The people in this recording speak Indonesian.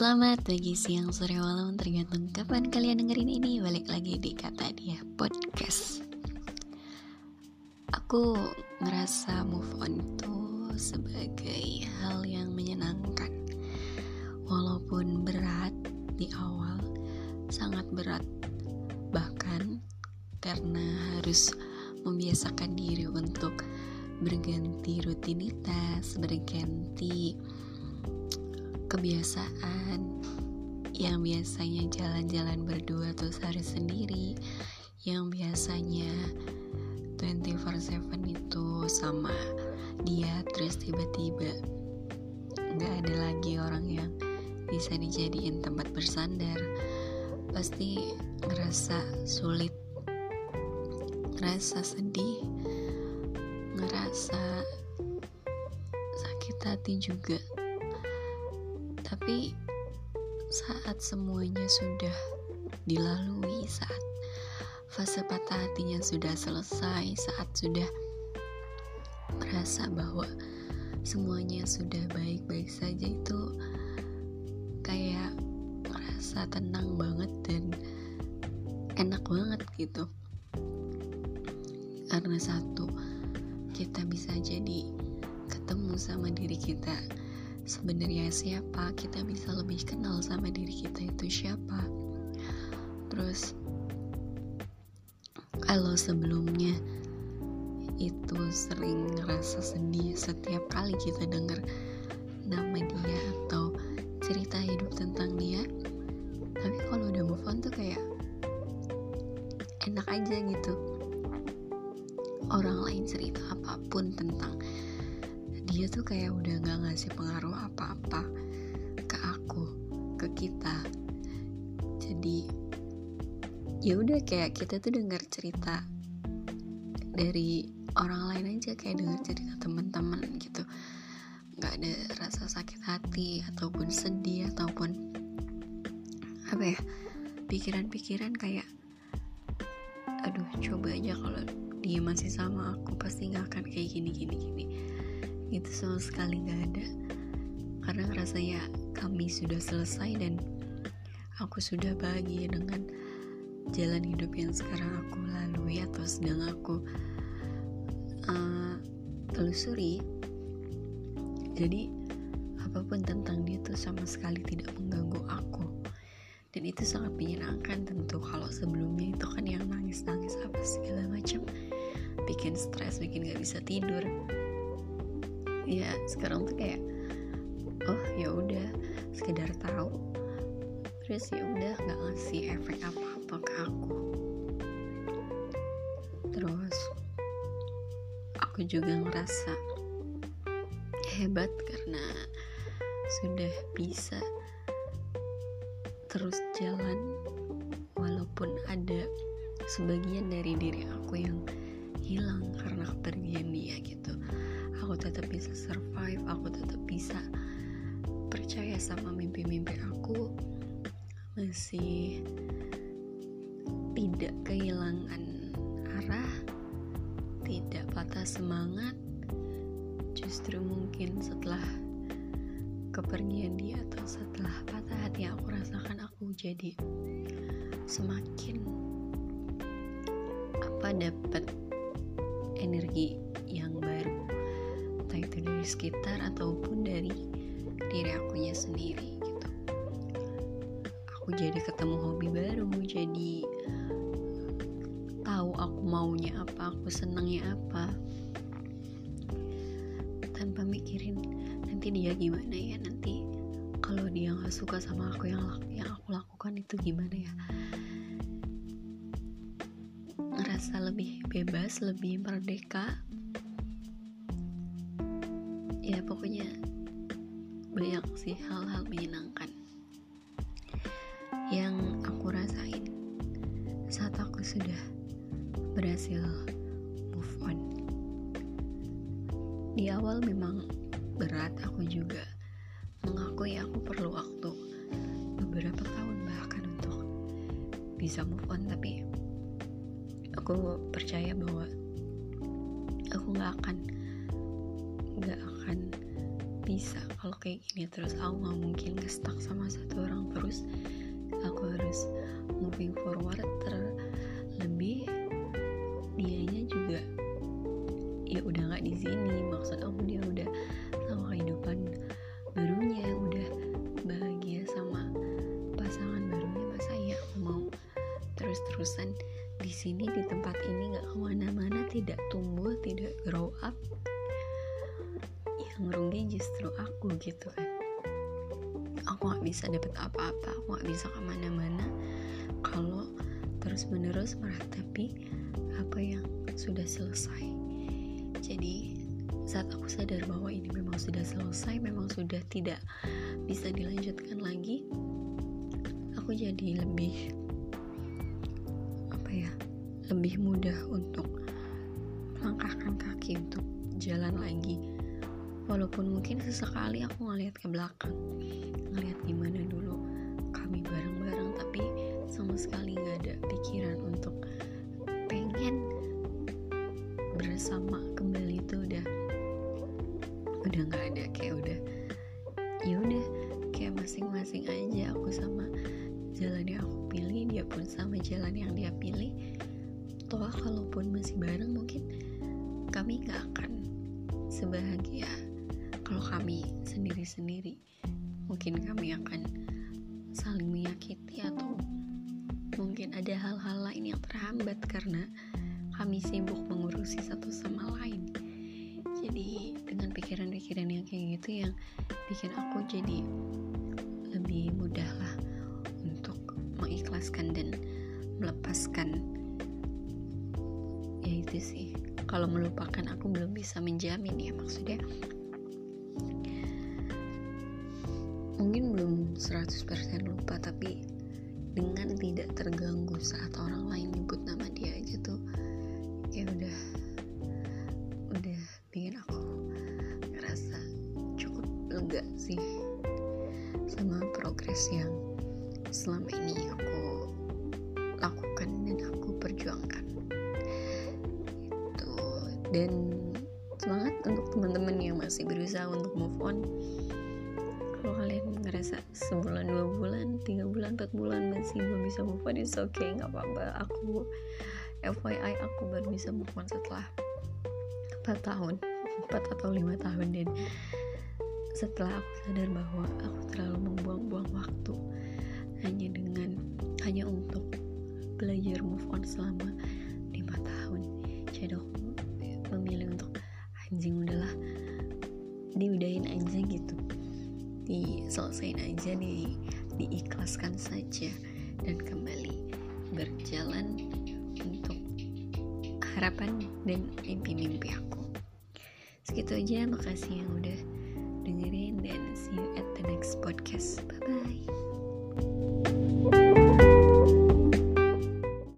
Selamat pagi, siang, sore, malam. Tergantung kapan kalian dengerin ini Balik lagi di Kata Dia Podcast. Aku ngerasa move on itu sebagai hal yang menyenangkan. Walaupun berat di awal Sangat berat. Bahkan karena harus membiasakan diri untuk berganti rutinitas Berganti kebiasaan yang biasanya jalan-jalan berdua atau sehari sendiri yang biasanya 24/7 itu sama dia terus tiba-tiba nggak ada lagi orang yang bisa dijadiin tempat bersandar pasti ngerasa sulit ngerasa sedih ngerasa sakit hati juga tapi saat semuanya sudah dilalui, saat fase patah hatinya sudah selesai, saat sudah merasa bahwa semuanya sudah baik-baik saja itu kayak merasa tenang banget dan enak banget gitu. Karena satu kita bisa jadi ketemu sama diri kita sebenarnya siapa kita bisa lebih kenal sama diri kita itu siapa. Terus kalau sebelumnya itu sering ngerasa sedih setiap kali kita dengar nama dia atau cerita hidup tentang dia tapi kalau udah move on tuh kayak enak aja gitu. Orang lain cerita apa pun tentang dia tuh kayak udah gak ngasih pengaruh apa-apa ke aku ke kita. Jadi ya udah kayak kita tuh dengar cerita dari orang lain aja kayak dengar cerita teman-teman gitu. Nggak ada rasa sakit hati ataupun sedih ataupun apa ya pikiran-pikiran kayak aduh coba aja kalau dia masih sama aku pasti nggak akan kayak gini gini gini itu sama sekali gak ada. Karena rasanya kami sudah selesai dan aku sudah bahagia dengan jalan hidup yang sekarang aku lalui atau sedang aku uh, telusuri. Jadi apa pun tentang dia tuh sama sekali tidak mengganggu aku. Dan itu sangat menyenangkan tentu. Kalau sebelumnya itu kan yang nangis-nangis apa segala macam bikin stres bikin gak bisa tidur ya sekarang tuh kayak oh ya udah sekedar tahu. Terus ya udah nggak ngasih efek apa-apa ke aku. Terus aku juga ngerasa hebat karena sudah bisa terus jalan walaupun ada sebagian dari diri aku yang hilang karena kepergian dia gitu. Aku tetap bisa survive aku tetap bisa percaya sama mimpi-mimpi aku. Masih tidak kehilangan arah tidak patah semangat. Justru mungkin setelah kepergian dia atau setelah patah hati aku rasakan aku jadi semakin apa dapat energi yang baru entah itu dari sekitar ataupun dari diri akunya sendiri gitu. Aku jadi ketemu hobi baru jadi tahu aku maunya apa aku senangnya apa. Tanpa mikirin nanti dia gimana ya nanti kalau dia nggak suka sama aku yang yang aku lakukan itu gimana ya ngerasa lebih bebas lebih merdeka. Ya pokoknya banyak sih hal-hal menyenangkan yang aku rasain saat aku sudah berhasil move on. Di awal memang berat aku juga mengakui aku perlu waktu beberapa tahun bahkan untuk bisa move on tapi aku percaya bahwa aku gak akan gak akan bisa kalau kayak gini terus. Aku nggak mungkin ngestak sama satu orang terus. Aku harus moving forward terlebih. Dianya juga ya udah nggak di sini. Maksud sini di tempat ini nggak ke mana-mana tidak tumbuh tidak grow up. Yang rugi justru aku gitu kan. Aku nggak bisa dapet apa-apa aku nggak bisa ke mana-mana. Kalau terus menerus meratapi apa yang sudah selesai. Jadi saat aku sadar bahwa ini memang sudah selesai memang sudah tidak bisa dilanjutkan lagi aku jadi lebih apa ya lebih mudah untuk melangkahkan kaki untuk jalan lagi. Walaupun mungkin sesekali aku ngeliat ke belakang ngeliat gimana dulu kami bareng-bareng tapi sama sekali nggak ada pikiran untuk pengen bersama kembali itu udah udah nggak ada. Kayak udah ya udah kayak masing-masing aja aku sama jalan yang aku pilih dia pun sama jalan yang dia pilih toh kalaupun masih bareng mungkin kami nggak akan sebahagia. Kalau kami sendiri-sendiri mungkin kami akan saling menyakiti atau mungkin ada hal-hal lain yang terhambat karena kami sibuk mengurusi satu sama lain. Jadi dengan pikiran-pikiran yang kayak gitu yang bikin aku jadi lebih mudah lah untuk mengikhlaskan dan melepaskan ya itu sih. Kalau melupakan aku belum bisa menjamin ya maksudnya. Mungkin belum 100% lupa tapi dengan tidak terganggu saat orang lain nyebut nama dia aja tuh kayak udah udah bikin aku ngerasa cukup lega sih sama progres yang selama ini dan semangat untuk teman-teman yang masih berusaha untuk move on. Kalau kalian ngerasa sebulan dua bulan tiga bulan empat bulan masih belum bisa move on it's okay nggak apa-apa. Aku FYI aku baru bisa move on setelah empat tahun. Empat atau lima tahun dan setelah aku sadar bahwa aku terlalu membuang-buang waktu hanya dengan hanya untuk belajar move on selama lima tahun. Jadi anjing udahlah. Diudahin aja gitu. Diselesain aja di diikhlaskan saja. Dan kembali berjalan untuk harapan dan mimpi-mimpi aku. Segitu aja makasih yang udah dengerin dan see you at the next podcast. Bye bye